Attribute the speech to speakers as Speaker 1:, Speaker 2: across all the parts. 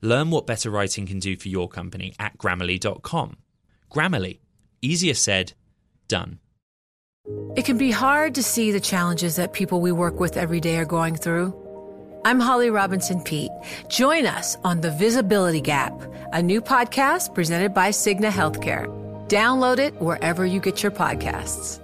Speaker 1: Learn what better writing can do for your company at grammarly.com. Grammarly, easier said, done.
Speaker 2: It can be hard to see the challenges that people we work with every day are going through. I'm Holly Robinson Peete. Join us on The Visibility Gap, a new podcast presented by Cigna Healthcare. Download it wherever you get your podcasts.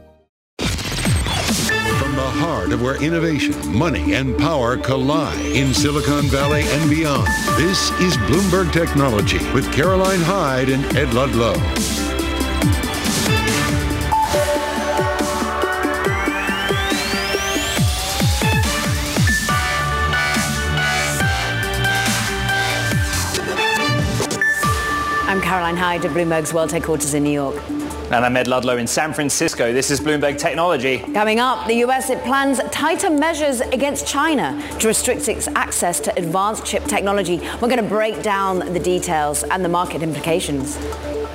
Speaker 3: The heart of where innovation, money, and power collide in Silicon Valley and beyond, this is Bloomberg Technology with Caroline Hyde and Ed Ludlow.
Speaker 4: I'm Caroline Hyde at Bloomberg's World Headquarters in New York.
Speaker 5: And I'm Ed Ludlow in San Francisco. This is Bloomberg Technology.
Speaker 4: Coming up, the US it plans tighter measures against China to restrict its access to advanced chip technology. We're going to break down the details and the market implications.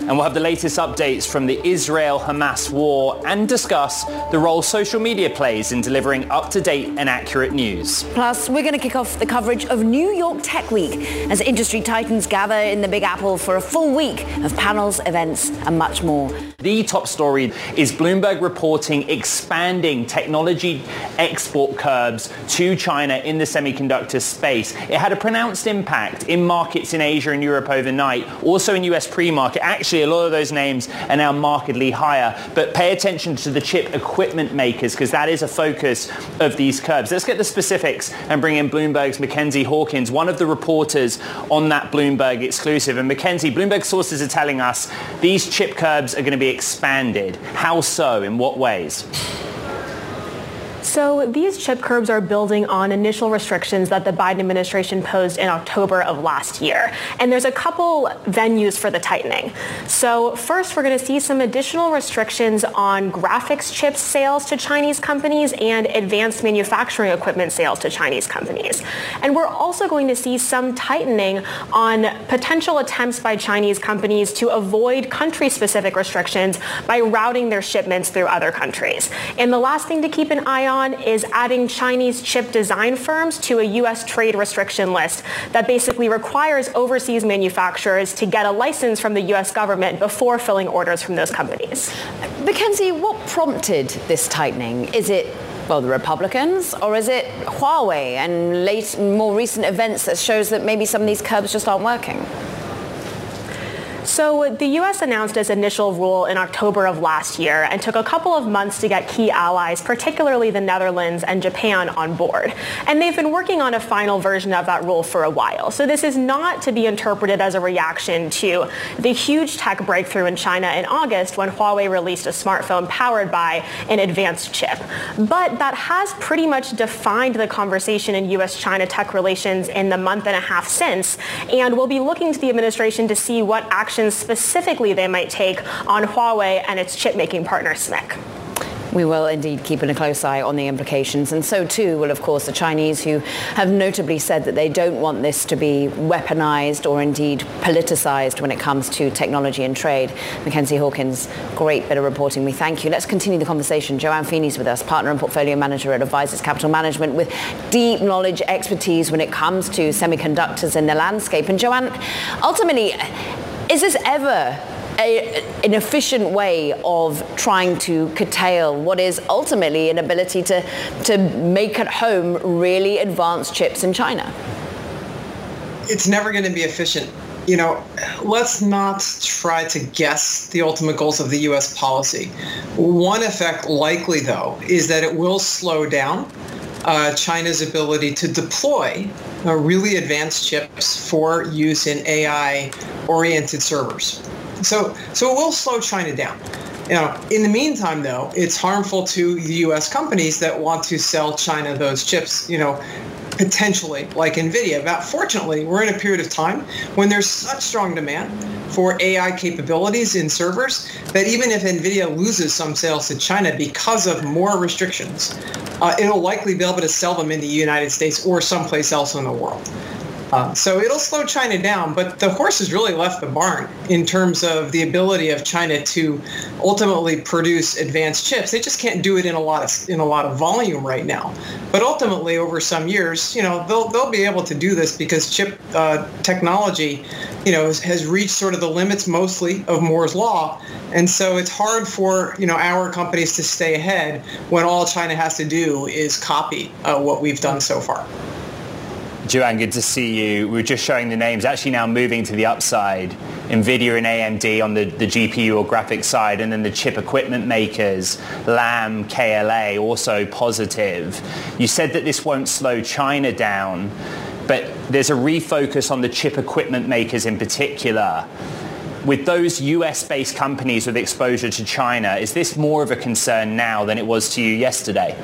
Speaker 5: And we'll have the latest updates from the Israel-Hamas war and discuss the role social media plays in delivering up-to-date and accurate news.
Speaker 4: Plus, we're going to kick off the coverage of New York Tech Week as industry titans gather in the Big Apple for a full week of panels, events, and much more.
Speaker 5: The top story is Bloomberg reporting expanding technology export curbs to China in the semiconductor space. It had a pronounced impact in markets in Asia and Europe overnight, also in US pre-market. Actually, a lot of those names are now markedly higher. But pay attention to the chip equipment makers because that is a focus of these curbs. Let's get the specifics and bring in Bloomberg's Mackenzie Hawkins, one of the reporters on that Bloomberg exclusive. And Mackenzie, Bloomberg sources are telling us these chip curbs are going to be expanded. How so? In what ways?
Speaker 6: So these chip curbs are building on initial restrictions that the Biden administration posed in October of last year. And there's a couple venues for the tightening. So first, we're going to see some additional restrictions on graphics chip sales to Chinese companies and advanced manufacturing equipment sales to Chinese companies. And we're also going to see some tightening on potential attempts by Chinese companies to avoid country-specific restrictions by routing their shipments through other countries. And the last thing to keep an eye on is adding Chinese chip design firms to a U.S. trade restriction list that basically requires overseas manufacturers to get a license from the U.S. government before filling orders from those companies.
Speaker 4: Mackenzie, what prompted this tightening? Is it well, the Republicans, or is it Huawei and late, more recent events that shows that maybe some of these curbs just aren't working?
Speaker 6: So the U.S. announced its initial rule in October of last year and took a couple of months to get key allies, particularly the Netherlands and Japan, on board. And they've been working on a final version of that rule for a while. So this is not to be interpreted as a reaction to the huge tech breakthrough in China in August when Huawei released a smartphone powered by an advanced chip. But that has pretty much defined the conversation in U.S.-China tech relations in the month and a half since. And we'll be looking to the administration to see what action actions specifically they might take on Huawei and its chip-making partner SMIC.
Speaker 4: We will indeed keep a close eye on the implications. And so too will, of course, the Chinese who have notably said that they don't want this to be weaponized or indeed politicized when it comes to technology and trade. Mackenzie Hawkins, great bit of reporting. We thank you. Let's continue the conversation. Joanne Feeney's with us, partner and portfolio manager at Advisors Capital Management with deep knowledge, expertise when it comes to semiconductors in the landscape. And Joanne, ultimately, is this ever a, an efficient way of trying to curtail what is ultimately an ability to, to make at home really advanced chips in China?
Speaker 7: It's never going to be efficient. You know, let's not try to guess the ultimate goals of the U.S. policy. One effect likely, though, is that it will slow down uh, China's ability to deploy uh, really advanced chips for use in AI-oriented servers. So, so it will slow China down. Know, in the meantime, though, it's harmful to the U.S. companies that want to sell China those chips. You know, potentially like NVIDIA. But fortunately, we're in a period of time when there's such strong demand for AI capabilities in servers that even if NVIDIA loses some sales to China because of more restrictions, uh, it'll likely be able to sell them in the United States or someplace else in the world. Uh, so it'll slow China down, but the horse has really left the barn in terms of the ability of China to ultimately produce advanced chips. They just can't do it in a lot of in a lot of volume right now. But ultimately, over some years, you know, they'll they'll be able to do this because chip uh, technology, you know, has, has reached sort of the limits mostly of Moore's law, and so it's hard for you know our companies to stay ahead when all China has to do is copy uh, what we've done so far.
Speaker 5: Joanne, good to see you. We were just showing the names, actually now moving to the upside. NVIDIA and AMD on the, the GPU or graphics side, and then the chip equipment makers, Lam, KLA, also positive. You said that this won't slow China down, but there's a refocus on the chip equipment makers in particular. With those US-based companies with exposure to China, is this more of a concern now than it was to you yesterday?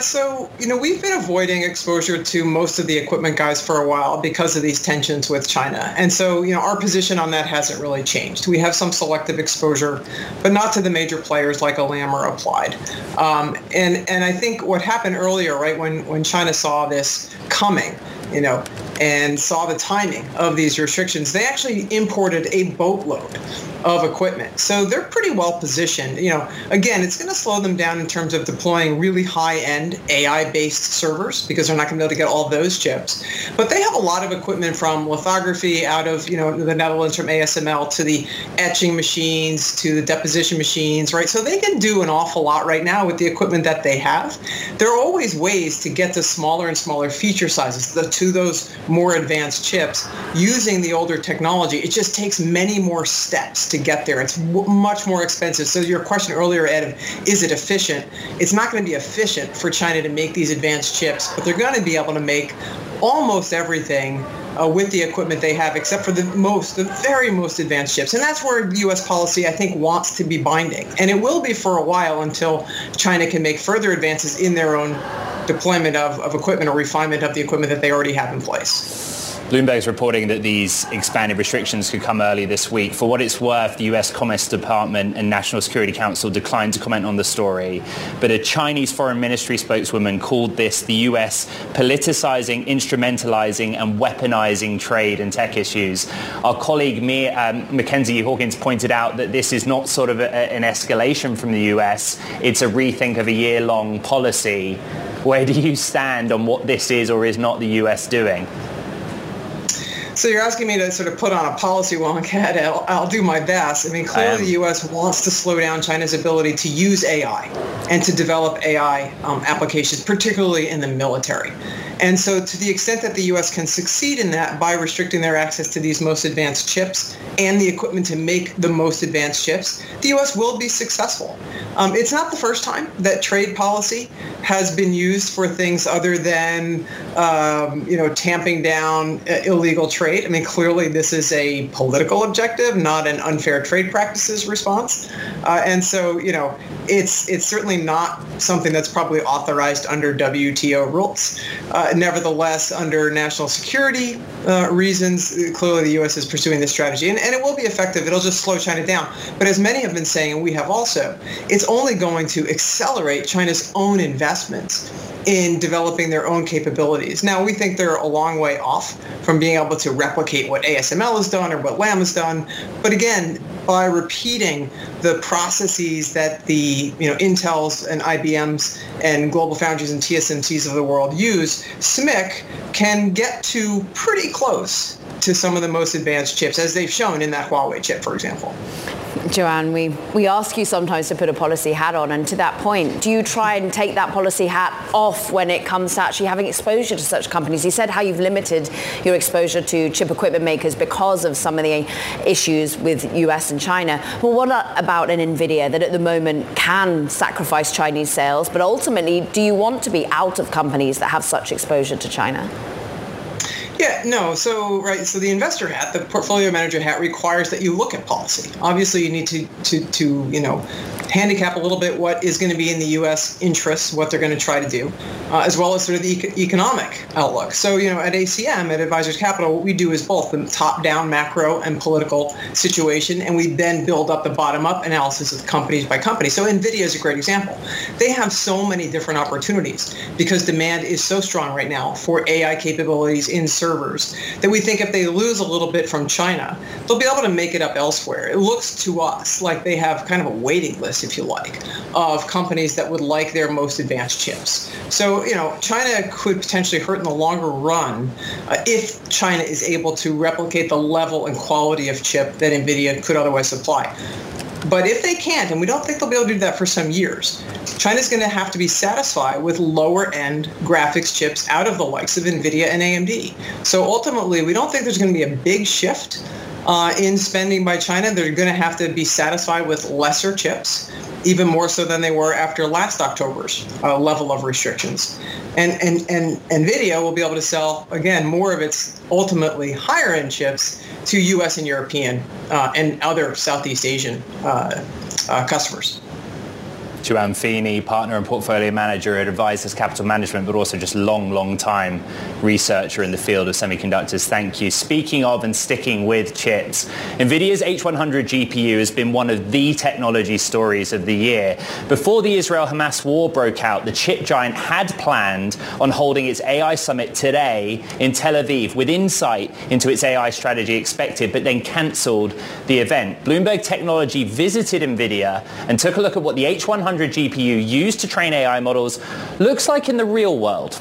Speaker 7: Yeah, so you know we've been avoiding exposure to most of the equipment guys for a while because of these tensions with China, and so you know our position on that hasn't really changed. We have some selective exposure, but not to the major players like a Lam or Applied. Um, and and I think what happened earlier, right when when China saw this coming, you know, and saw the timing of these restrictions, they actually imported a boatload of equipment. So they're pretty well positioned. You know, again, it's going to slow them down in terms of deploying really high-end AI-based servers because they're not going to be able to get all those chips. But they have a lot of equipment from lithography out of, you know, the Netherlands from ASML to the etching machines to the deposition machines, right? So they can do an awful lot right now with the equipment that they have. There are always ways to get to smaller and smaller feature sizes to those more advanced chips using the older technology. It just takes many more steps to get there. It's w- much more expensive. So your question earlier, Ed, is it efficient? It's not going to be efficient for China to make these advanced chips, but they're going to be able to make almost everything uh, with the equipment they have, except for the most, the very most advanced chips. And that's where U.S. policy, I think, wants to be binding. And it will be for a while until China can make further advances in their own deployment of, of equipment or refinement of the equipment that they already have in place.
Speaker 5: Bloomberg's reporting that these expanded restrictions could come early this week. For what it's worth, the US Commerce Department and National Security Council declined to comment on the story. But a Chinese foreign ministry spokeswoman called this the US politicizing, instrumentalizing and weaponizing trade and tech issues. Our colleague um, Mackenzie Hawkins pointed out that this is not sort of a, an escalation from the US. It's a rethink of a year-long policy. Where do you stand on what this is or is not the US doing?
Speaker 7: So you're asking me to sort of put on a policy wonk hat. I'll, I'll do my best. I mean, clearly the U.S. wants to slow down China's ability to use AI and to develop AI um, applications, particularly in the military. And so to the extent that the U.S. can succeed in that by restricting their access to these most advanced chips and the equipment to make the most advanced chips, the U.S. will be successful. Um, it's not the first time that trade policy has been used for things other than, um, you know, tamping down uh, illegal trade. I mean, clearly this is a political objective, not an unfair trade practices response. Uh, and so, you know, it's it's certainly not something that's probably authorized under WTO rules. Uh, nevertheless, under national security uh, reasons, clearly the U.S. is pursuing this strategy, and, and it will be effective. It'll just slow China down. But as many have been saying, and we have also, it's only going to accelerate China's own investments in developing their own capabilities. Now, we think they're a long way off from being able to replicate what ASML has done or what Lam has done. But again, by repeating the processes that the you know Intels and IBMs and Global Foundries and TSMCs of the world use, SMIC can get to pretty close to some of the most advanced chips, as they've shown in that Huawei chip, for example.
Speaker 4: Joanne, we, we ask you sometimes to put a policy hat on, and to that point, do you try and take that policy hat off when it comes to actually having exposure to such companies? You said how you've limited your exposure to chip equipment makers because of some of the issues with US and China. Well, what about an NVIDIA that at the moment can sacrifice Chinese sales, but ultimately, do you want to be out of companies that have such exposure to China?
Speaker 7: Yeah, no. So right, so the investor hat, the portfolio manager hat, requires that you look at policy. Obviously, you need to to to you know handicap a little bit what is going to be in the U.S. interests, what they're going to try to do, uh, as well as sort of the e- economic outlook. So you know, at ACM, at Advisors Capital, what we do is both the top-down macro and political situation, and we then build up the bottom-up analysis of companies by company. So NVIDIA is a great example. They have so many different opportunities because demand is so strong right now for AI capabilities in servers that we think if they lose a little bit from China, they'll be able to make it up elsewhere. It looks to us like they have kind of a waiting list, if you like, of companies that would like their most advanced chips. So, you know, China could potentially hurt in the longer run uh, if China is able to replicate the level and quality of chip that NVIDIA could otherwise supply. But if they can't, and we don't think they'll be able to do that for some years, China's going to have to be satisfied with lower end graphics chips out of the likes of NVIDIA and AMD. So ultimately, we don't think there's going to be a big shift uh, in spending by China. They're going to have to be satisfied with lesser chips, even more so than they were after last October's uh, level of restrictions. And, and, and NVIDIA will be able to sell, again, more of its ultimately higher end chips to U.S. and European uh, and other Southeast Asian uh, uh, customers.
Speaker 5: Joanne Feeney, partner and portfolio manager at Advisors Capital Management, but also just long, long time researcher in the field of semiconductors. Thank you. Speaking of and sticking with chips, NVIDIA's H100 GPU has been one of the technology stories of the year. Before the Israel-Hamas war broke out, the chip giant had planned on holding its AI summit today in Tel Aviv with insight into its AI strategy expected, but then cancelled the event. Bloomberg Technology visited NVIDIA and took a look at what the H100 GPU used to train AI models looks like in the real world.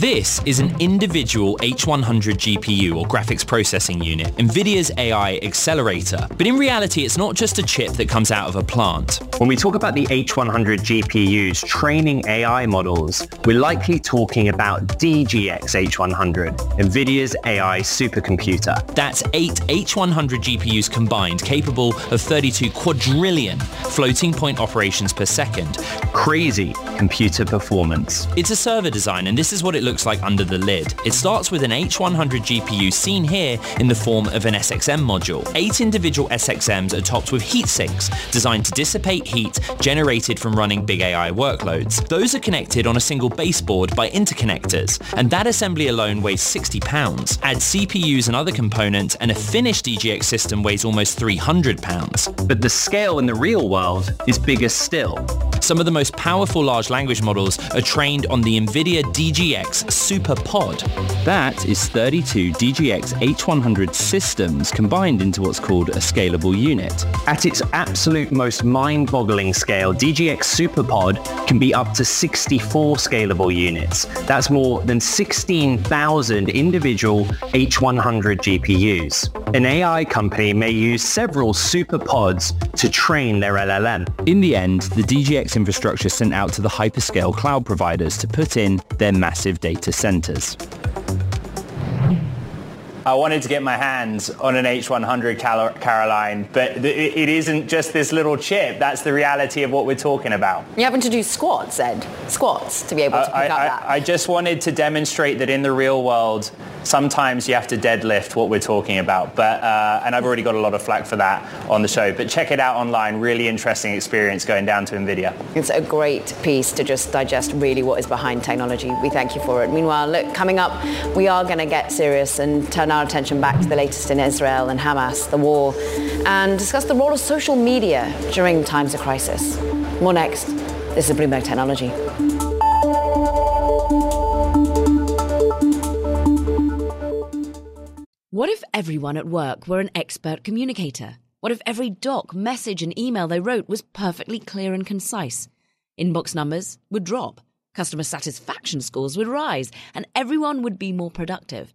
Speaker 1: This is an individual H100 GPU or graphics processing unit, NVIDIA's AI accelerator. But in reality, it's not just a chip that comes out of a plant.
Speaker 8: When we talk about the H100 GPUs training AI models, we're likely talking about DGX H100, NVIDIA's AI supercomputer.
Speaker 1: That's eight H100 GPUs combined, capable of 32 quadrillion floating point operations per second.
Speaker 8: Crazy computer performance.
Speaker 1: It's a server design, and this is what it looks like under the lid. It starts with an H100 GPU seen here in the form of an SXM module. Eight individual SXMs are topped with heat sinks designed to dissipate heat generated from running big AI workloads. Those are connected on a single baseboard by interconnectors, and that assembly alone weighs 60 pounds. Add CPUs and other components, and a finished DGX system weighs almost 300 pounds.
Speaker 8: But the scale in the real world is bigger still.
Speaker 1: Some of the most powerful large language models are trained on the NVIDIA DGX SuperPod.
Speaker 8: That is 32 DGX H100 systems combined into what's called a scalable unit. At its absolute most mind-boggling scale, DGX SuperPod can be up to 64 scalable units. That's more than 16,000 individual H100 GPUs. An AI company may use several SuperPods to train their LLM.
Speaker 1: In the end, the DGX infrastructure sent out to the hyperscale cloud providers to put in their massive data centers.
Speaker 5: I wanted to get my hands on an H100 Caroline, but it isn't just this little chip. That's the reality of what we're talking about.
Speaker 4: You're having to do squats, Ed. Squats to be able to pick
Speaker 5: I,
Speaker 4: up
Speaker 5: I,
Speaker 4: that.
Speaker 5: I just wanted to demonstrate that in the real world, sometimes you have to deadlift what we're talking about. But uh, and I've already got a lot of flack for that on the show. But check it out online. Really interesting experience going down to NVIDIA.
Speaker 4: It's a great piece to just digest really what is behind technology. We thank you for it. Meanwhile, look, coming up, we are going to get serious and turn our attention back to the latest in Israel and Hamas, the war, and discuss the role of social media during times of crisis. More next. This is Bloomberg Technology.
Speaker 9: What if everyone at work were an expert communicator? What if every doc, message, and email they wrote was perfectly clear and concise? Inbox numbers would drop, customer satisfaction scores would rise, and everyone would be more productive.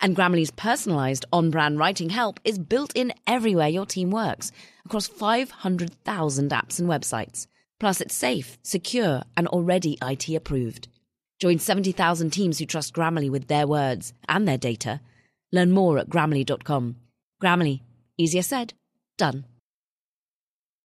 Speaker 9: And Grammarly's personalized on brand writing help is built in everywhere your team works across 500,000 apps and websites. Plus, it's safe, secure, and already IT approved. Join 70,000 teams who trust Grammarly with their words and their data. Learn more at grammarly.com. Grammarly, easier said, done.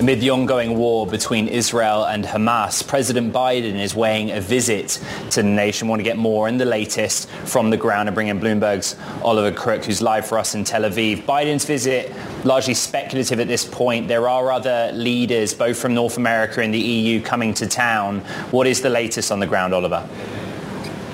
Speaker 5: Amid the ongoing war between Israel and Hamas, President Biden is weighing a visit to the nation. We want to get more and the latest from the ground and bring in Bloomberg's Oliver Crook, who's live for us in Tel Aviv. Biden's visit largely speculative at this point. There are other leaders, both from North America and the EU, coming to town. What is the latest on the ground, Oliver?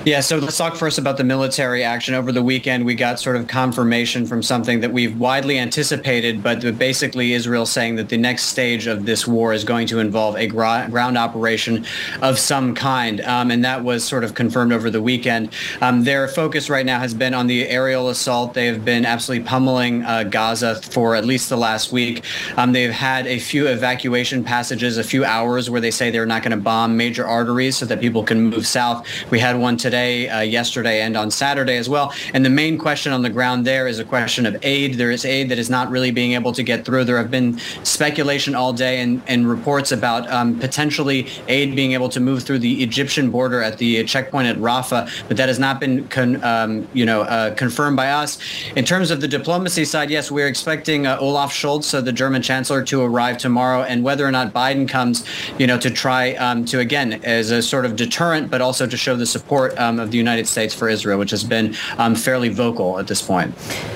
Speaker 10: Yeah, so let's talk first about the military action. Over the weekend, we got sort of confirmation from something that we've widely anticipated, but basically Israel saying that the next stage of this war is going to involve a ground operation of some kind. Um, and that was sort of confirmed over the weekend. Um, their focus right now has been on the aerial assault. They have been absolutely pummeling uh, Gaza for at least the last week. Um, they've had a few evacuation passages, a few hours where they say they're not going to bomb major arteries so that people can move south. We had one today today, uh, yesterday, and on Saturday as well. And the main question on the ground there is a question of aid. There is aid that is not really being able to get through. There have been speculation all day and, and reports about um, potentially aid being able to move through the Egyptian border at the checkpoint at Rafah, but that has not been, con, um, you know, uh, confirmed by us. In terms of the diplomacy side, yes, we're expecting uh, Olaf Scholz, uh, the German chancellor, to arrive tomorrow, and whether or not Biden comes, you know, to try um, to again as a sort of deterrent, but also to show the support um, of the United States for Israel, which has been um, fairly vocal at this point.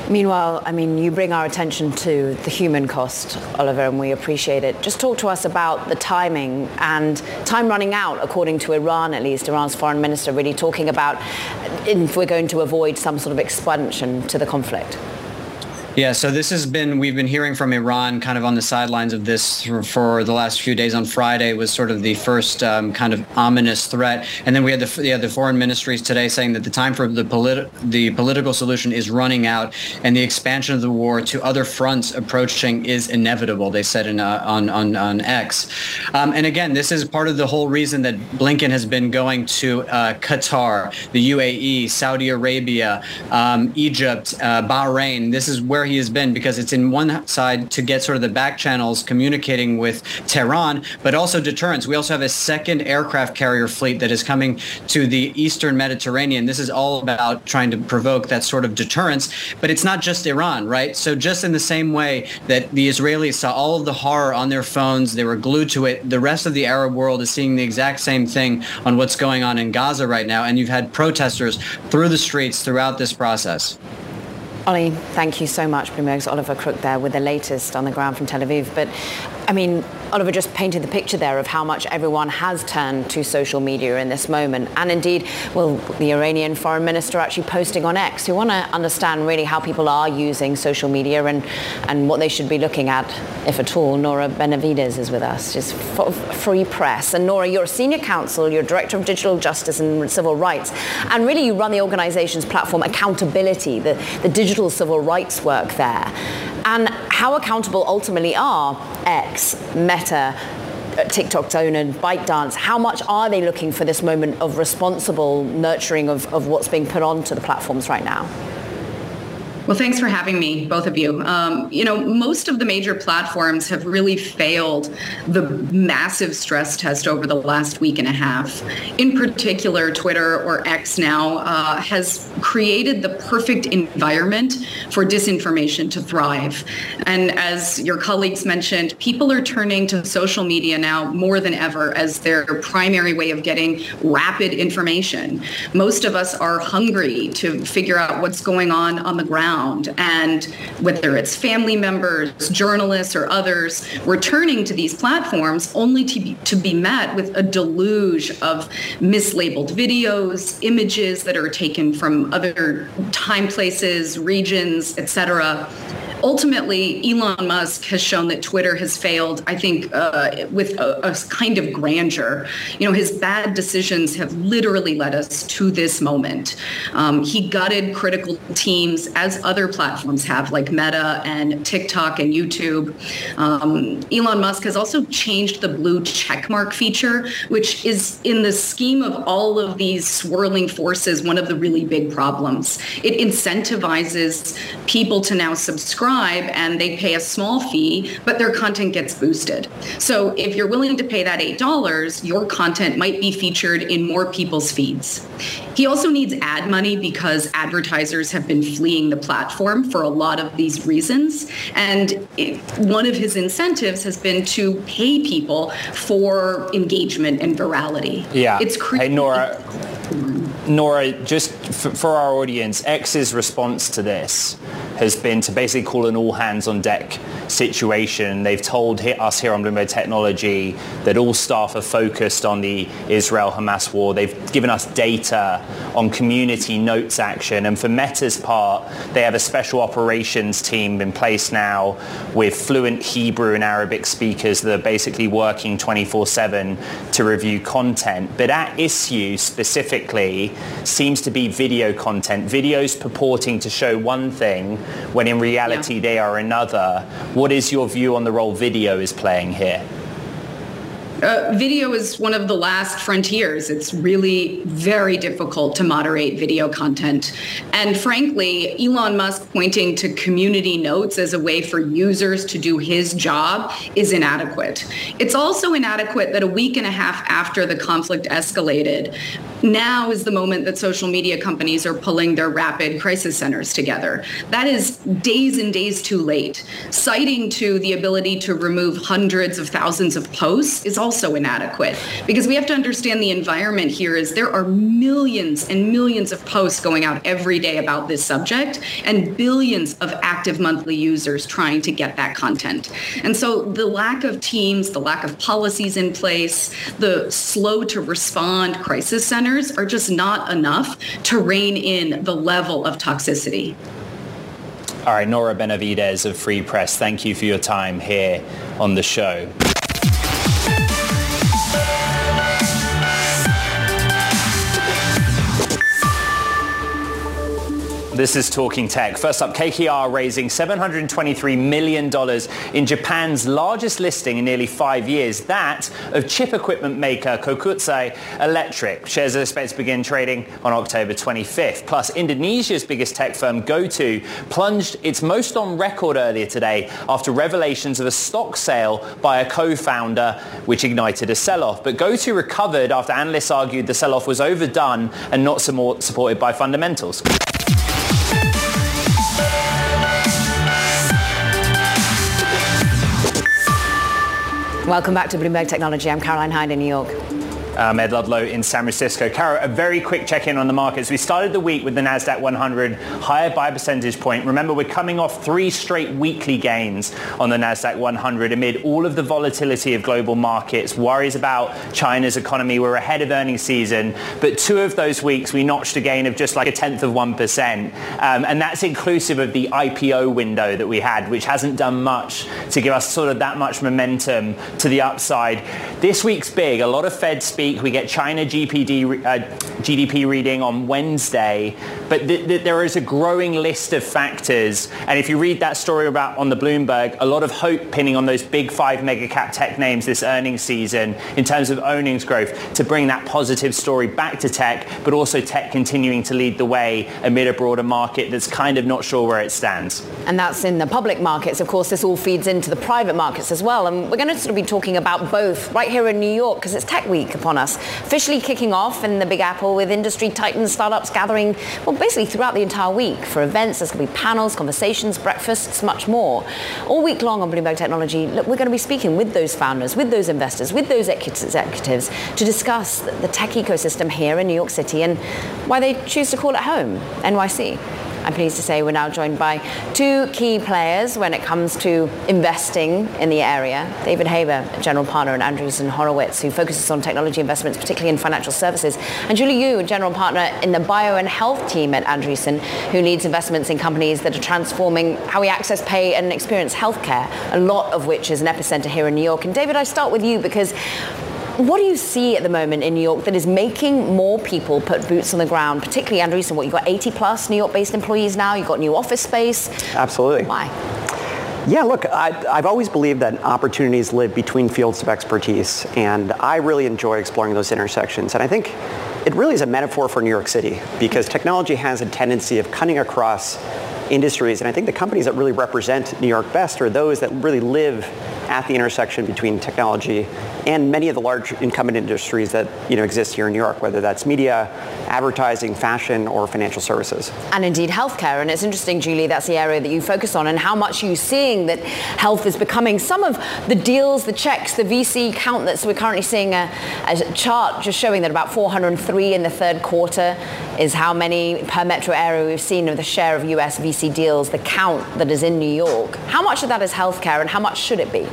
Speaker 4: Meanwhile, I mean, you bring our attention to the human cost, Oliver, and we appreciate it. Just talk to us about the timing and time running out, according to Iran at least, Iran's foreign minister really talking about if we're going to avoid some sort of expansion to the conflict.
Speaker 10: Yeah, so this has been, we've been hearing from Iran kind of on the sidelines of this for, the last few days. On Friday was sort of the first um, kind of ominous threat. And then we had the, yeah, the foreign ministries today saying that the time for the, politi- the political solution is running out and the expansion of the war to other fronts approaching is inevitable, they said in, uh, on, on, on X. Um, and again, this is part of the whole reason that Blinken has been going to uh, Qatar, the UAE, Saudi Arabia, um, Egypt, uh, Bahrain. This is where where he has been because it's in one side to get sort of the back channels communicating with Tehran, but also deterrence. We also have a second aircraft carrier fleet that is coming to the eastern Mediterranean. This is all about trying to provoke that sort of deterrence, but it's not just Iran, right? So just in the same way that the Israelis saw all of the horror on their phones, they were glued to it, the rest of the Arab world is seeing the exact same thing on what's going on in Gaza right now. And you've had protesters through the streets throughout this process.
Speaker 4: Ollie, thank you so much. Bloomberg's Oliver Crook there with the latest on the ground from Tel Aviv. But I mean, Oliver just painted the picture there of how much everyone has turned to social media in this moment. And indeed, well, the Iranian foreign minister actually posting on X. We want to understand really how people are using social media and, and what they should be looking at, if at all. Nora Benavidez is with us, just free press. And Nora, you're a senior counsel, you're director of digital justice and civil rights. And really, you run the organization's platform accountability, the, the digital civil rights work there. And how accountable ultimately are X, Meta, uh, TikTok's owner, ByteDance, how much are they looking for this moment of responsible nurturing of, of what's being put onto the platforms right now?
Speaker 11: Well, thanks for having me, both of you. Um, you know, most of the major platforms have really failed the massive stress test over the last week and a half. In particular, Twitter or X now uh, has created the perfect environment for disinformation to thrive. And as your colleagues mentioned, people are turning to social media now more than ever as their primary way of getting rapid information. Most of us are hungry to figure out what's going on on the ground And whether it's family members, journalists, or others, we're to these platforms only to be, to be met with a deluge of mislabeled videos, images that are taken from other time, places, regions, etc ultimately, Elon Musk has shown that Twitter has failed, I think, uh, with a, a, kind of grandeur. You know, his bad decisions have literally led us to this moment. Um, he gutted critical teams as other platforms have, like Meta and TikTok and YouTube. Um, Elon Musk has also changed the blue checkmark feature, which is in the scheme of all of these swirling forces, one of the really big problems. It incentivizes people to now subscribe subscribe and they pay a small fee, but their content gets boosted. So if you're willing to pay that $8, your content might be featured in more people's feeds. He also needs ad money because advertisers have been fleeing the platform for a lot of these reasons. And it, one of his incentives has been to pay people for engagement and virality.
Speaker 5: Yeah.
Speaker 11: It's cre-
Speaker 5: hey, Nora. Nora, just for, our audience, X's response to this has been to basically call an all hands on deck situation. They've told us here on Bloomberg Technology that all staff are focused on the Israel-Hamas war. They've given us data on community notes action. And for Meta's part, they have a special operations team in place now with fluent Hebrew and Arabic speakers that are basically working 24-7 to review content. But at issue specifically seems to be video content, videos purporting to show one thing when in reality yeah. they are another. What is your view on the role video is playing here?
Speaker 11: Uh, video is one of the last frontiers. It's really very difficult to moderate video content. And frankly, Elon Musk pointing to community notes as a way for users to do his job is inadequate. It's also inadequate that a week and a half after the conflict escalated, now is the moment that social media companies are pulling their rapid crisis centers together. That is days and days too late. Citing to the ability to remove hundreds of thousands of posts is also inadequate because we have to understand the environment here is there are millions and millions of posts going out every day about this subject and billions of active monthly users trying to get that content. And so the lack of teams, the lack of policies in place, the slow to respond crisis centers are just not enough to rein in the level of toxicity.
Speaker 5: All right, Nora Benavidez of Free Press, thank you for your time here on the show. This is Talking Tech. First up, KKR raising $723 million in Japan's largest listing in nearly five years, that of chip equipment maker Kokusai Electric. Shares are expected to begin trading on October 25th. Plus, Indonesia's biggest tech firm, GoTo, plunged its most on record earlier today after revelations of a stock sale by a co-founder, which ignited a sell-off. But GoTo recovered after analysts argued the sell-off was overdone and not supported by fundamentals.
Speaker 4: Welcome back to Bloomberg Technology. I'm Caroline Hyde in New York.
Speaker 5: I'm Ed Ludlow in San Francisco. Caro, a very quick check-in on the markets. We started the week with the NASDAQ 100 higher by a percentage point. Remember, we're coming off three straight weekly gains on the NASDAQ 100 amid all of the volatility of global markets, worries about China's economy. We're ahead of earnings season, but two of those weeks we notched a gain of just like a tenth of 1%. Um, and that's inclusive of the IPO window that we had, which hasn't done much to give us sort of that much momentum to the upside. This week's big. A lot of Fed speak week. We get China GPD, uh, GDP reading on Wednesday. But th- th- there is a growing list of factors. And if you read that story about on the Bloomberg, a lot of hope pinning on those big five mega cap tech names this earnings season in terms of earnings growth to bring that positive story back to tech, but also tech continuing to lead the way amid a broader market that's kind of not sure where it stands.
Speaker 4: And that's in the public markets. Of course, this all feeds into the private markets as well. And we're going to sort of be talking about both right here in New York because it's Tech Week upon us. Officially kicking off in the Big Apple with industry titans, startups gathering, well, basically throughout the entire week for events. There's going to be panels, conversations, breakfasts, much more. All week long on Bloomberg Technology, look, we're going to be speaking with those founders, with those investors, with those executives to discuss the tech ecosystem here in New York City and why they choose to call it home, NYC. I'm pleased to say we're now joined by two key players when it comes to investing in the area. David Haber, general partner at Andreessen Horowitz, who focuses on technology investments, particularly in financial services, and Julie Yoo, general partner in the bio and health team at Andreessen, who leads investments in companies that are transforming how we access, pay, and experience healthcare, a lot of which is an epicenter here in New York. And David, I start with you because what do you see at the moment in New York that is making more people put boots on the ground, particularly Andreessen? What, you've got 80 plus New York-based employees now, you've got new office space.
Speaker 12: Absolutely.
Speaker 4: Why?
Speaker 12: Yeah, look, I, have always believed that opportunities live between fields of expertise, and I really enjoy exploring those intersections. And I think it really is a metaphor for New York City because technology has a tendency of cutting across industries, and I think the companies that really represent New York best are those that really live at the intersection between technology and many of the large incumbent industries that you know exist here in New York, whether that's media, advertising, fashion, or financial services.
Speaker 4: And indeed healthcare. And it's interesting, Julie, that's the area that you focus on and how much you're seeing that health is becoming some of the deals, the checks, the VC count that's we're currently seeing a, a chart just showing that about 403 in the third quarter is how many per metro area we've seen of the share of US VC deals, the count that is in New York. How much of that is healthcare and how much should it be?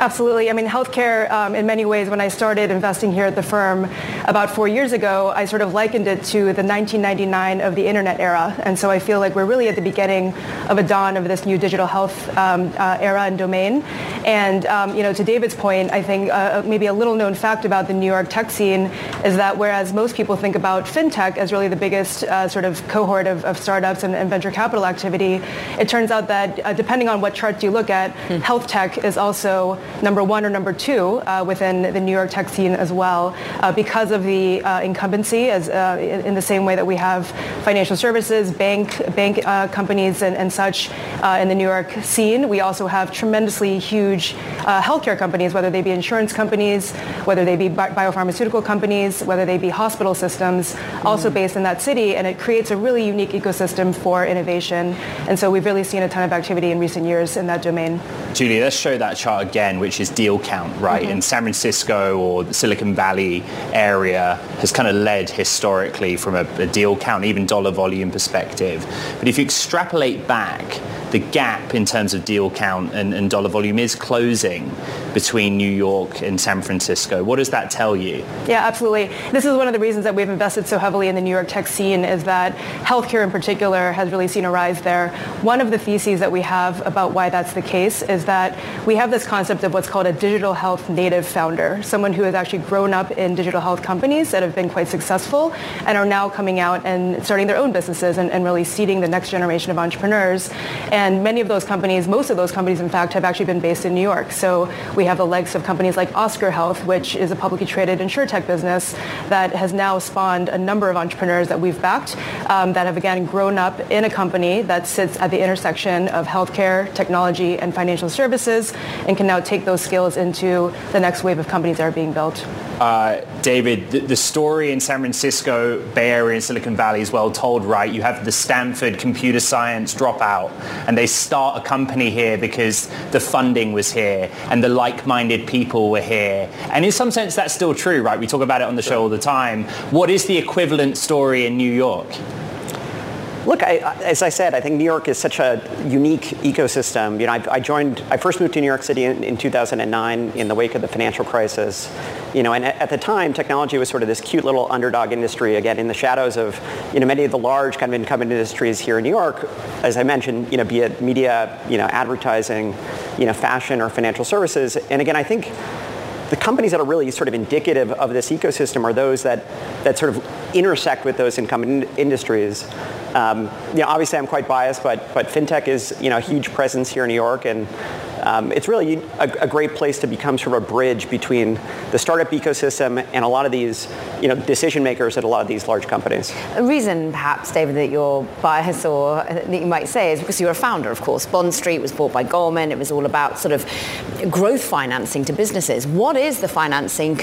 Speaker 13: Absolutely. I mean, healthcare, um, in many ways, when I started investing here at the firm about four years ago, I sort of likened it to the 1999 of the internet era. And so I feel like we're really at the beginning of a dawn of this new digital health um, uh, era and domain. And, um, you know, to David's point, I think uh, maybe a little known fact about the New York tech scene is that whereas most people think about fintech as really the biggest uh, sort of cohort of, of startups and, and, venture capital activity, it turns out that uh, depending on what charts you look at, hmm. health tech is also number one or number two uh, within the New York tech scene as well uh, because of the uh, incumbency as uh, in the same way that we have financial services, bank, bank uh, companies and, and such uh, in the New York scene. We also have tremendously huge healthcare companies, whether they be insurance companies, whether they be bi- biopharmaceutical companies, whether they be hospital systems, mm-hmm. also based in that city. And it creates a really unique ecosystem for innovation. And so we've really seen a ton of activity in recent years in that domain.
Speaker 5: Julie, let's show that chart again, which is deal count, right? Mm-hmm. In San Francisco or the Silicon Valley area has kind of led historically from a, a deal count, even dollar volume perspective. But if you extrapolate back, the gap in terms of deal count and, and, dollar volume is closing between New York and San Francisco. What does that tell you?
Speaker 13: Yeah, absolutely. This is one of the reasons that we've invested so heavily in the New York tech scene is that healthcare in particular has really seen a rise there. One of the theses that we have about why that's the case is that we have this concept of what's called a digital health native founder, someone who has actually grown up in digital health companies that have been quite successful and are now coming out and starting their own businesses and, and really seeding the next generation of entrepreneurs. And many of those companies, most of those companies, in fact, have actually been based in New York. So we have the legs of companies like Oscar Health, which is a publicly traded insurtech business that has now spawned a number of entrepreneurs that we've backed um, that have, again, grown up in a company that sits at the intersection of healthcare, technology, and financial services and can now take those skills into the next wave of companies that are being built.
Speaker 5: Uh, David, the, the, story in San Francisco, Bay Area, and Silicon Valley is well told, right? You have the Stanford computer science dropout, and they start a company here because the funding was here and the like-minded people were here. And in some sense, that's still true, right? We talk about it on the show all the time. What is the equivalent story in New York?
Speaker 12: Look, I, as I said, I think New York is such a unique ecosystem. You know, I, I joined, I first moved to New York City in, in, 2009 in the wake of the financial crisis. You know, and at, at, the time, technology was sort of this cute little underdog industry, again, in the shadows of, you know, many of the large kind of incumbent industries here in New York, as I mentioned, you know, be it media, you know, advertising, you know, fashion or financial services. And again, I think the companies that are really sort of indicative of this ecosystem are those that, that sort of intersect with those incumbent in- industries. Um, you know, obviously I'm quite biased, but, but fintech is you know, a huge presence here in New York, and um, it's really a, a, great place to become sort of a bridge between the startup ecosystem and a lot of these you know, decision makers at a lot of these large companies.
Speaker 4: A reason, perhaps, David, that you're biased or that you might say is because you're a founder, of course. Bond Street was bought by Goldman. It was all about sort of growth financing to businesses. What is the financing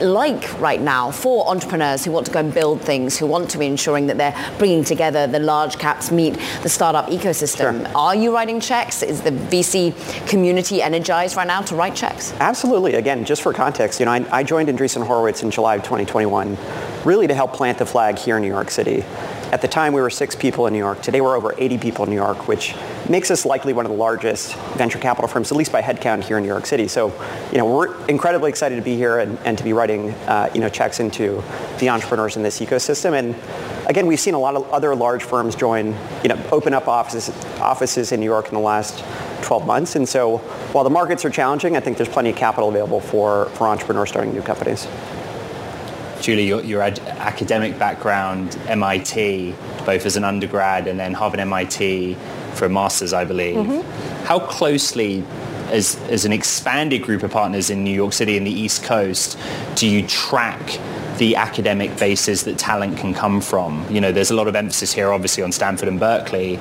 Speaker 4: like right now for entrepreneurs who want to go and build things, who want to be ensuring that they're bringing together the large caps meet the startup ecosystem? Sure. Are you writing checks? Is the VC community energized right now to write checks?
Speaker 12: Absolutely. Again, just for context, you know, I, I joined Andreessen Horowitz in July of 2021, really to help plant the flag here in New York City. At the time, we were six people in New York. Today, we're over 80 people in New York, which makes us likely one of the largest venture capital firms, at least by headcount here in New York City. So, you know, we're incredibly excited to be here and, and to be writing, uh, you know, checks into the entrepreneurs in this ecosystem. And again, we've seen a lot of other large firms join, you know, open up offices, offices in New York in the last 12 months. And so while the markets are challenging, I think there's plenty of capital available for, for entrepreneurs starting new companies.
Speaker 5: Julie, your, your ad- academic background, MIT, both as an undergrad and then Harvard MIT for a master's, I believe. Mm-hmm. How closely, as, as an expanded group of partners in New York City and the East Coast, do you track the academic bases that talent can come from? You know, there's a lot of emphasis here, obviously, on Stanford and Berkeley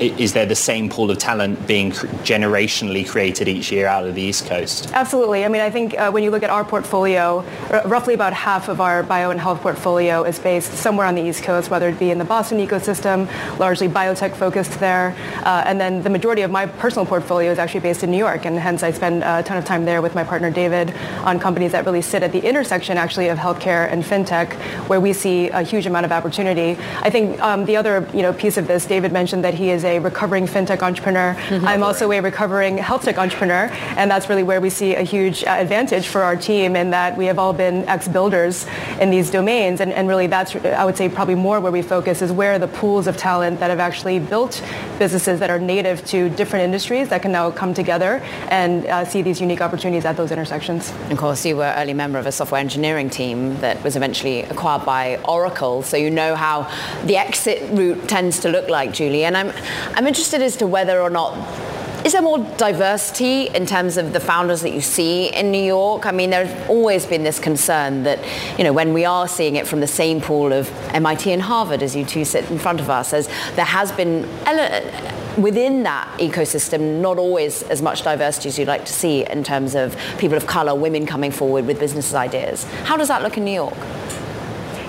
Speaker 5: is there the same pool of talent being generationally created each year out of the East Coast?
Speaker 13: Absolutely. I mean, I think uh, when you look at our portfolio, r- roughly about half of our bio and health portfolio is based somewhere on the East Coast, whether it be in the Boston ecosystem, largely biotech focused there. Uh, and then the majority of my personal portfolio is actually based in New York. And hence I spend a ton of time there with my partner David on companies that really sit at the intersection actually of healthcare and fintech, where we see a huge amount of opportunity. I think um, the other you know, piece of this, David mentioned that he is a a recovering fintech entrepreneur. Mm-hmm. I'm also a recovering health tech entrepreneur, and that's really where we see a huge uh, advantage for our team in that we have all been ex-builders in these domains, and, and really that's, I would say, probably more where we focus is where the pools of talent that have actually built businesses that are native to different industries that can now come together and uh, see these unique opportunities at those intersections.
Speaker 4: Of course, you were early member of a software engineering team that was eventually acquired by Oracle, so you know how the exit route tends to look like, Julie. And I'm, I'm interested as to whether or not is there more diversity in terms of the founders that you see in New York? I mean, there's always been this concern that, you know, when we are seeing it from the same pool of MIT and Harvard, as you two sit in front of us, as there has been within that ecosystem not always as much diversity as you'd like to see in terms of people of color, women coming forward with business ideas. How does that look in New York?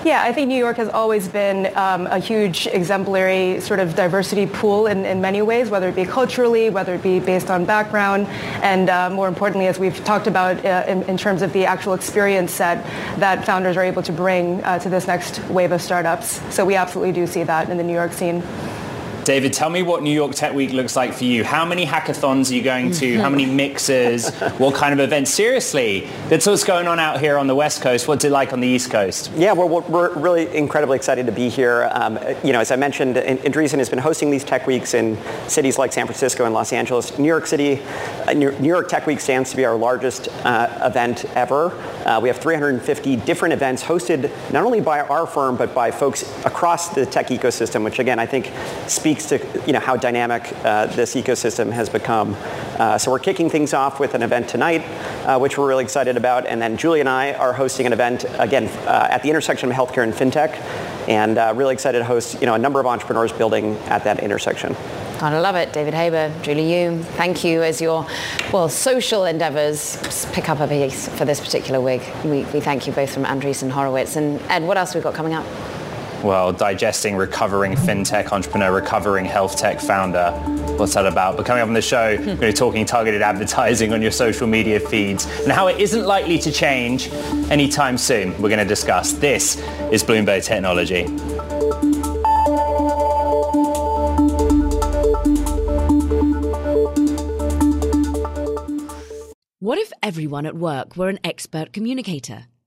Speaker 13: Yeah, I think New York has always been um, a huge exemplary sort of diversity pool in, in many ways, whether it be culturally, whether it be based on background, and uh, more importantly, as we've talked about uh, in, in, terms of the actual experience set that founders are able to bring uh, to this next wave of startups. So we absolutely do see that in the New York scene.
Speaker 5: David, tell me what New York Tech Week looks like for you. How many hackathons are you going to? How many mixers? what kind of events? Seriously, that's what's going on out here on the West Coast. What's it like on the East Coast?
Speaker 12: Yeah, well, we're really incredibly excited to be here. Um, you know, as I mentioned, Andreessen has been hosting these Tech Weeks in cities like San Francisco and Los Angeles. New York City, uh, New York Tech Week stands to be our largest uh, event ever. Uh, we have 350 different events hosted not only by our firm, but by folks across the tech ecosystem, which again, I think speaks speaks to you know how dynamic uh, this ecosystem has become. Uh, so we're kicking things off with an event tonight, uh, which we're really excited about, and then Julie and I are hosting an event again uh, at the intersection of healthcare and fintech, and uh, really excited to host you know a number of entrepreneurs building at that intersection.
Speaker 4: Gotta love it. David Haber, Julie Yoo, thank you as your, well, social endeavors pick up a piece for this particular week. We, we thank you both from Andreessen Horowitz. And Ed, what else have we got coming up?
Speaker 5: Well, digesting recovering fintech entrepreneur, recovering health tech founder. What's that about? But coming up on the show, hmm. we're going to be talking targeted advertising on your social media feeds and how it isn't likely to change anytime soon. We're going to discuss. This is Bloomberg Technology.
Speaker 9: What if everyone at work were an expert communicator?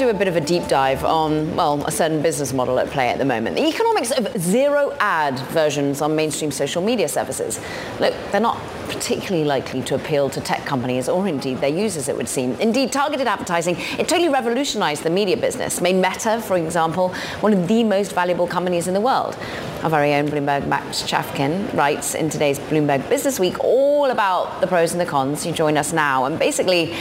Speaker 4: do a bit of a deep dive on, well, a certain business model at play at the moment. The economics of zero ad versions on mainstream social media services. Look, they're not particularly likely to appeal to tech companies or indeed their users, it would seem. Indeed, targeted advertising, it totally revolutionized the media business, made Meta, for example, one of the most valuable companies in the world. Our very own Bloomberg Max Chafkin writes in today's Bloomberg Business Week all about the pros and the cons. You join us now. And basically,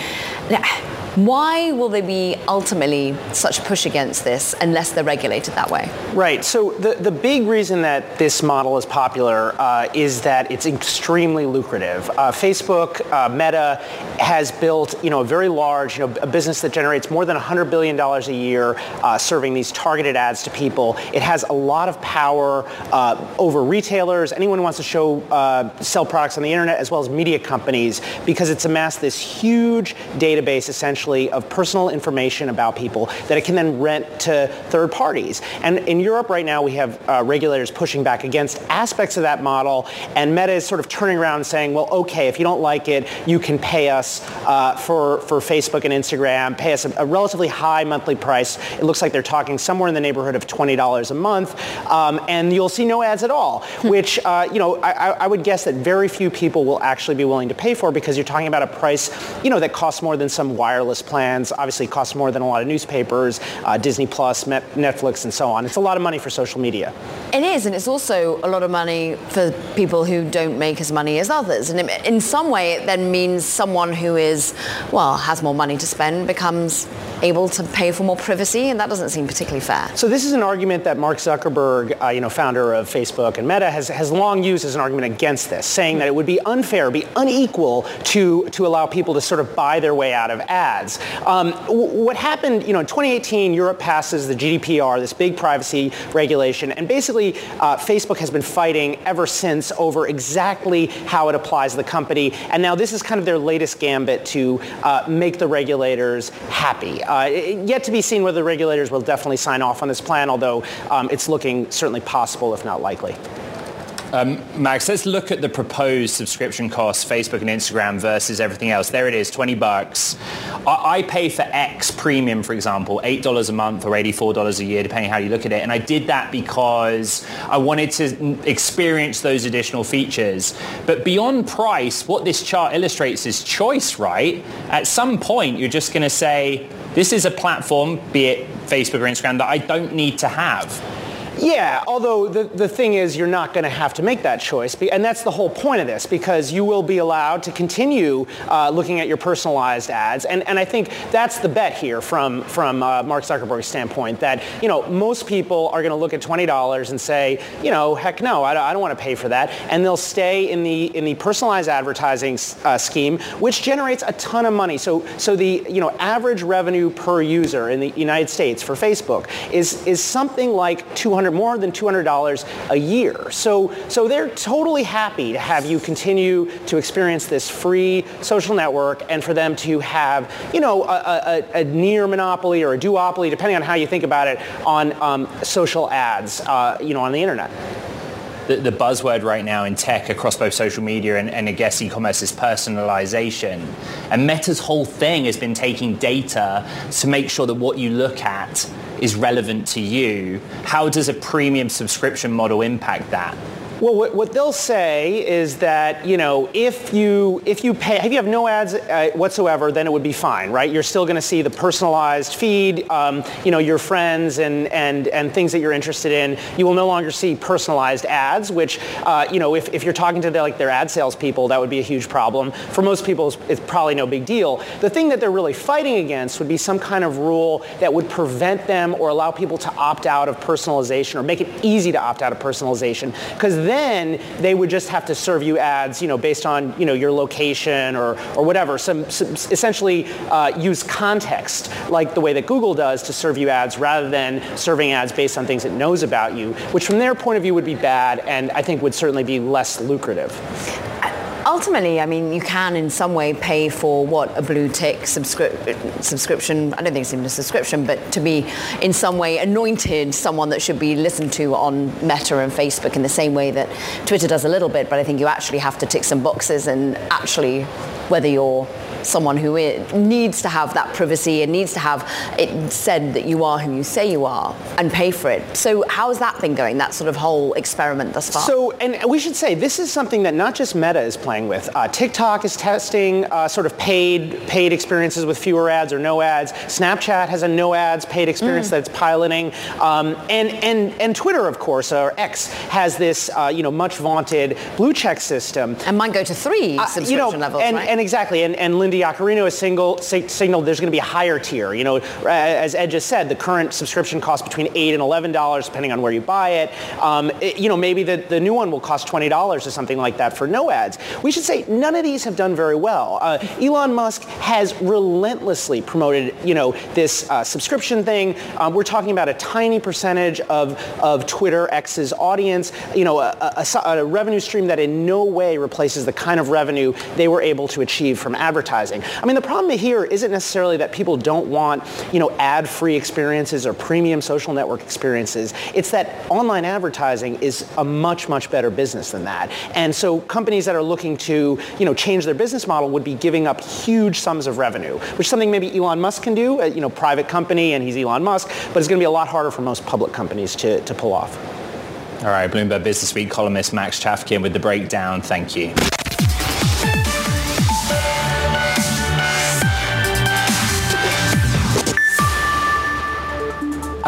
Speaker 4: why will there be ultimately such push against this unless they're regulated that way?
Speaker 14: Right. So the, the big reason that this model is popular uh, is that it's extremely lucrative. Uh, Facebook, uh, Meta has built, you know, a very large, you know, a business that generates more than $100 billion a year uh, serving these targeted ads to people. It has a lot of power uh, over retailers, anyone who wants to show, uh, sell products on the internet, as well as media companies, because it's amassed this huge database essentially of personal information about people that it can then rent to third parties. And in Europe right now, we have uh, regulators pushing back against aspects of that model, and Meta is sort of turning around and saying, well, okay, if you don't like it, you can pay us uh, for, for Facebook and Instagram, pay us a, a, relatively high monthly price. It looks like they're talking somewhere in the neighborhood of $20 a month, um, and you'll see no ads at all, which, uh, you know, I, I would guess that very few people will actually be willing to pay for because you're talking about a price, you know, that costs more than some wireless plans. Obviously, costs more than a lot of newspapers, uh, Disney Plus, Netflix, and so on. It's a lot of money for social media.
Speaker 4: It is, and it's also a lot of money for people who don't make as money as others. And in some way, it then means someone who is, well, has more money to spend becomes able to pay for more privacy, and that doesn't seem particularly fair.
Speaker 14: So this is an argument that Mark Zuckerberg, uh, you know, founder of Facebook and Meta, has, has long used as an argument against this, saying that it would be unfair, be unequal to, to allow people to sort of buy their way out of ads. Um, what happened, you know, in 2018, Europe passes the GDPR, this big privacy regulation, and basically uh, Facebook has been fighting ever since over exactly how it applies to the company. And now this is kind of their latest gambit to uh, make the regulators happy. Uh, yet to be seen whether the regulators will definitely sign off on this plan, although um, it's looking certainly possible, if not likely.
Speaker 5: Um, Max, let's look at the proposed subscription costs, Facebook and Instagram versus everything else. There it is, 20 bucks. I, I pay for X premium, for example, $8 a month or $84 a year, depending how you look at it. And I did that because I wanted to experience those additional features. But beyond price, what this chart illustrates is choice, right? At some point, you're just going to say, this is a platform, be it Facebook or Instagram, that I don't need to have.
Speaker 14: Yeah, although the, the thing is you're not going to have to make that choice. And that's the whole point of this because you will be allowed to continue uh, looking at your personalized ads. And, and I think that's the bet here from, from uh, Mark Zuckerberg's standpoint that, you know, most people are going to look at $20 and say, you know, heck no, I don't, I don't want to pay for that. And they'll stay in the, in the personalized advertising uh, scheme, which generates a ton of money. So, so the, you know, average revenue per user in the United States for Facebook is, is something like 200 more than $200 a year. So, so they're totally happy to have you continue to experience this free social network and for them to have, you know, a, a, a near monopoly or a duopoly, depending on how you think about it, on um, social ads, uh, you know, on the internet.
Speaker 5: The, the, buzzword right now in tech across both social media and, and I guess e-commerce is personalization. And Meta's whole thing has been taking data to make sure that what you look at is relevant to you. How does a premium subscription model impact that?
Speaker 14: Well, what, what, they'll say is that you know if you if you pay if you have no ads uh, whatsoever, then it would be fine, right? You're still going to see the personalized feed, um, you know, your friends and and and things that you're interested in. You will no longer see personalized ads, which uh, you know if, if you're talking to their, like their ad salespeople, that would be a huge problem. For most people, it's probably no big deal. The thing that they're really fighting against would be some kind of rule that would prevent them or allow people to opt out of personalization or make it easy to opt out of personalization because then they would just have to serve you ads, you know, based on you know your location or or whatever. Some, some essentially uh, use context, like the way that Google does, to serve you ads rather than serving ads based on things it knows about you, which from their point of view would be bad, and I think would certainly be less lucrative
Speaker 4: ultimately, I mean, you can in some way pay for what a blue tick subscri- subscription, I don't think it's even a subscription, but to be in some way anointed someone that should be listened to on Meta and Facebook in the same way that Twitter does a little bit, but I think you actually have to tick some boxes and actually whether you're someone who needs to have that privacy and needs to have it said that you are who you say you are and pay for it. So how has that been going, that sort of whole experiment thus far?
Speaker 14: So, and we should say this is something that not just Meta is playing with. Uh, TikTok is testing uh, sort of paid paid experiences with fewer ads or no ads. Snapchat has a no ads paid experience mm. it's piloting, um, and and and Twitter, of course, or X has this uh, you know much vaunted blue check system.
Speaker 4: And mine go to three subscription
Speaker 14: uh, you know,
Speaker 4: levels,
Speaker 14: and,
Speaker 4: right?
Speaker 14: and exactly, and, and Linda Yaccarino has single, signaled there's going to be a higher tier. You know, as Ed just said, the current subscription costs between eight and eleven dollars, depending on where you buy it. Um, it you know, maybe the, the new one will cost twenty dollars or something like that for no ads. We should say none of these have done very well. Uh, Elon Musk has relentlessly promoted, you know, this uh, subscription thing. Um, we're talking about a tiny percentage of, of Twitter X's audience. You know, a, a, a revenue stream that in no way replaces the kind of revenue they were able to achieve from advertising advertising. I mean, the problem here isn't necessarily that people don't want, you know, ad-free experiences or premium social network experiences. It's that online advertising is a much, much better business than that. And so companies that are looking to, you know, change their business model would be giving up huge sums of revenue, which is something maybe Elon Musk can do, you know, private company, and he's Elon Musk, but it's going to be a lot harder for most public companies to, to pull off.
Speaker 5: All right, Bloomberg Business Week columnist Max Chafkin with the breakdown. Thank you.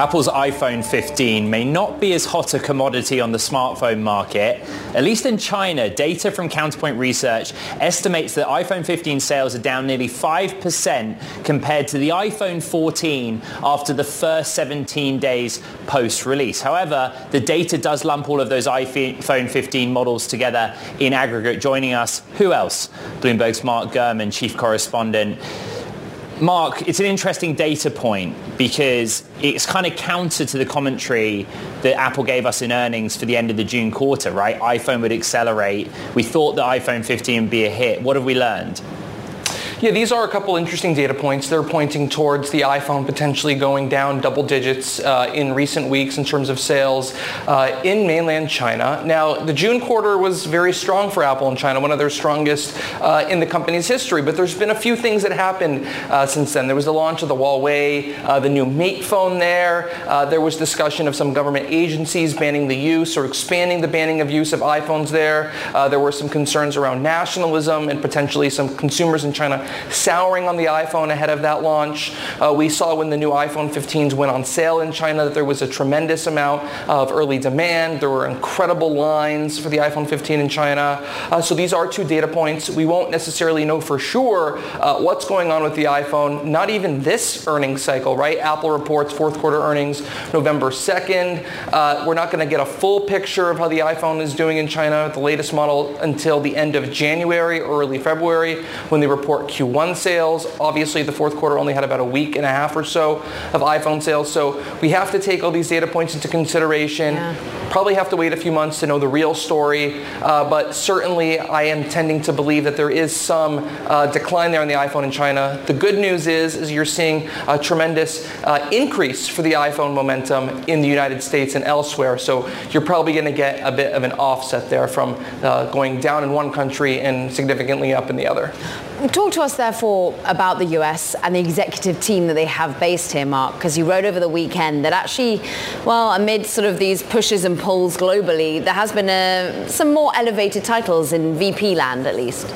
Speaker 5: Apple's iPhone 15 may not be as hot a commodity on the smartphone market. At least in China, data from Counterpoint Research estimates that iPhone 15 sales are down nearly 5% compared to the iPhone 14 after the first 17 days post-release. However, the data does lump all of those iPhone 15 models together in aggregate. Joining us, who else? Bloomberg's Mark Gurman, chief correspondent. Mark, it's an interesting data point because it's kind of counter to the commentary that Apple gave us in earnings for the end of the June quarter, right? iPhone would accelerate. We thought the iPhone 15 would be a hit. What have we learned?
Speaker 15: Yeah, these are a couple interesting data points. They're pointing towards the iPhone potentially going down double digits uh, in recent weeks in terms of sales uh, in mainland China. Now, the June quarter was very strong for Apple in China, one of their strongest uh, in the company's history. But there's been a few things that happened uh, since then. There was the launch of the Huawei, uh, the new Mate phone there. Uh, there was discussion of some government agencies banning the use or expanding the banning of use of iPhones there. there were some concerns around nationalism and potentially some consumers in China souring on the iPhone ahead of that launch. Uh, we saw when the new iPhone 15s went on sale in China that there was a tremendous amount of early demand. There were incredible lines for the iPhone 15 in China. Uh, so these are two data points. We won't necessarily know for sure uh, what's going on with the iPhone, not even this earnings cycle, right? Apple reports fourth quarter earnings November 2nd. Uh, we're not going to get a full picture of how the iPhone is doing in China, the latest model, until the end of January or early February when they report Q Q1 sales. Obviously, the fourth quarter only had about a week and a half or so of iPhone sales. So we have to take all these data points into consideration. Yeah. Probably have to wait a few months to know the real story. Uh, but certainly, I am tending to believe that there is some uh, decline there on the iPhone in China. The good news is, is you're seeing a tremendous uh, increase for the iPhone momentum in the United States and elsewhere. So you're probably going to get a bit of an offset there from uh, going down in one country and significantly up in the other.
Speaker 4: Talk to us, therefore, about the US and the executive team that they have based here, Mark, because you wrote over the weekend that actually, well, amid sort of these pushes and pulls globally, there has been a, some more elevated titles in VP land, at least.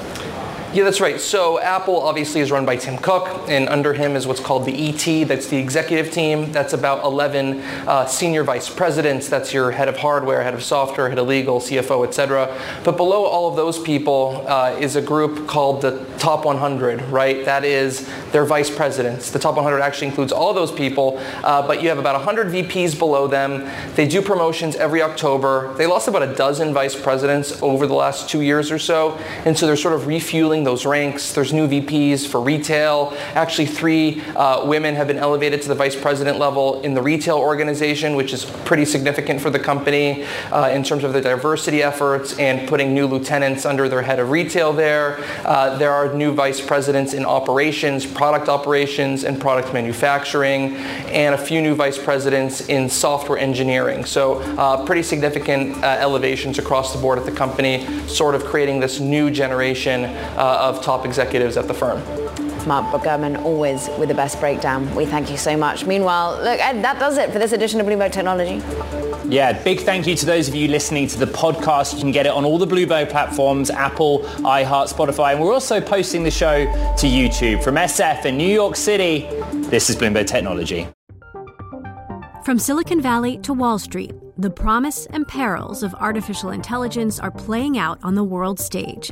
Speaker 15: Yeah, that's right. So Apple obviously is run by Tim Cook, and under him is what's called the ET. That's the executive team. That's about 11 uh, senior vice presidents. That's your head of hardware, head of software, head of legal, CFO, etc. But below all of those people uh, is a group called the Top 100, right? That is their vice presidents. The Top 100 actually includes all those people, uh, but you have about 100 VPs below them. They do promotions every October. They lost about a dozen vice presidents over the last two years or so, and so they're sort of refueling those ranks. There's new VPs for retail. Actually, three uh, women have been elevated to the vice president level in the retail organization, which is pretty significant for the company uh, in terms of the diversity efforts and putting new lieutenants under their head of retail there. Uh, there are new vice presidents in operations, product operations, and product manufacturing, and a few new vice presidents in software engineering. So uh, pretty significant uh, elevations across the board at the company, sort of creating this new generation uh, Uh, of top executives at the firm.
Speaker 4: Mark Gurman, always with the best breakdown. We thank you so much. Meanwhile, look, Ed, that does it for this edition of Bloomberg Technology.
Speaker 5: Yeah, big thank you to those of you listening to the podcast. You can get it on all the Bloomberg platforms, Apple, iHeart, Spotify, and we're also posting the show to YouTube. From SF in New York City, this is Bloomberg Technology.
Speaker 16: From Silicon Valley to Wall Street, the promise and perils of artificial intelligence are playing out on the world stage.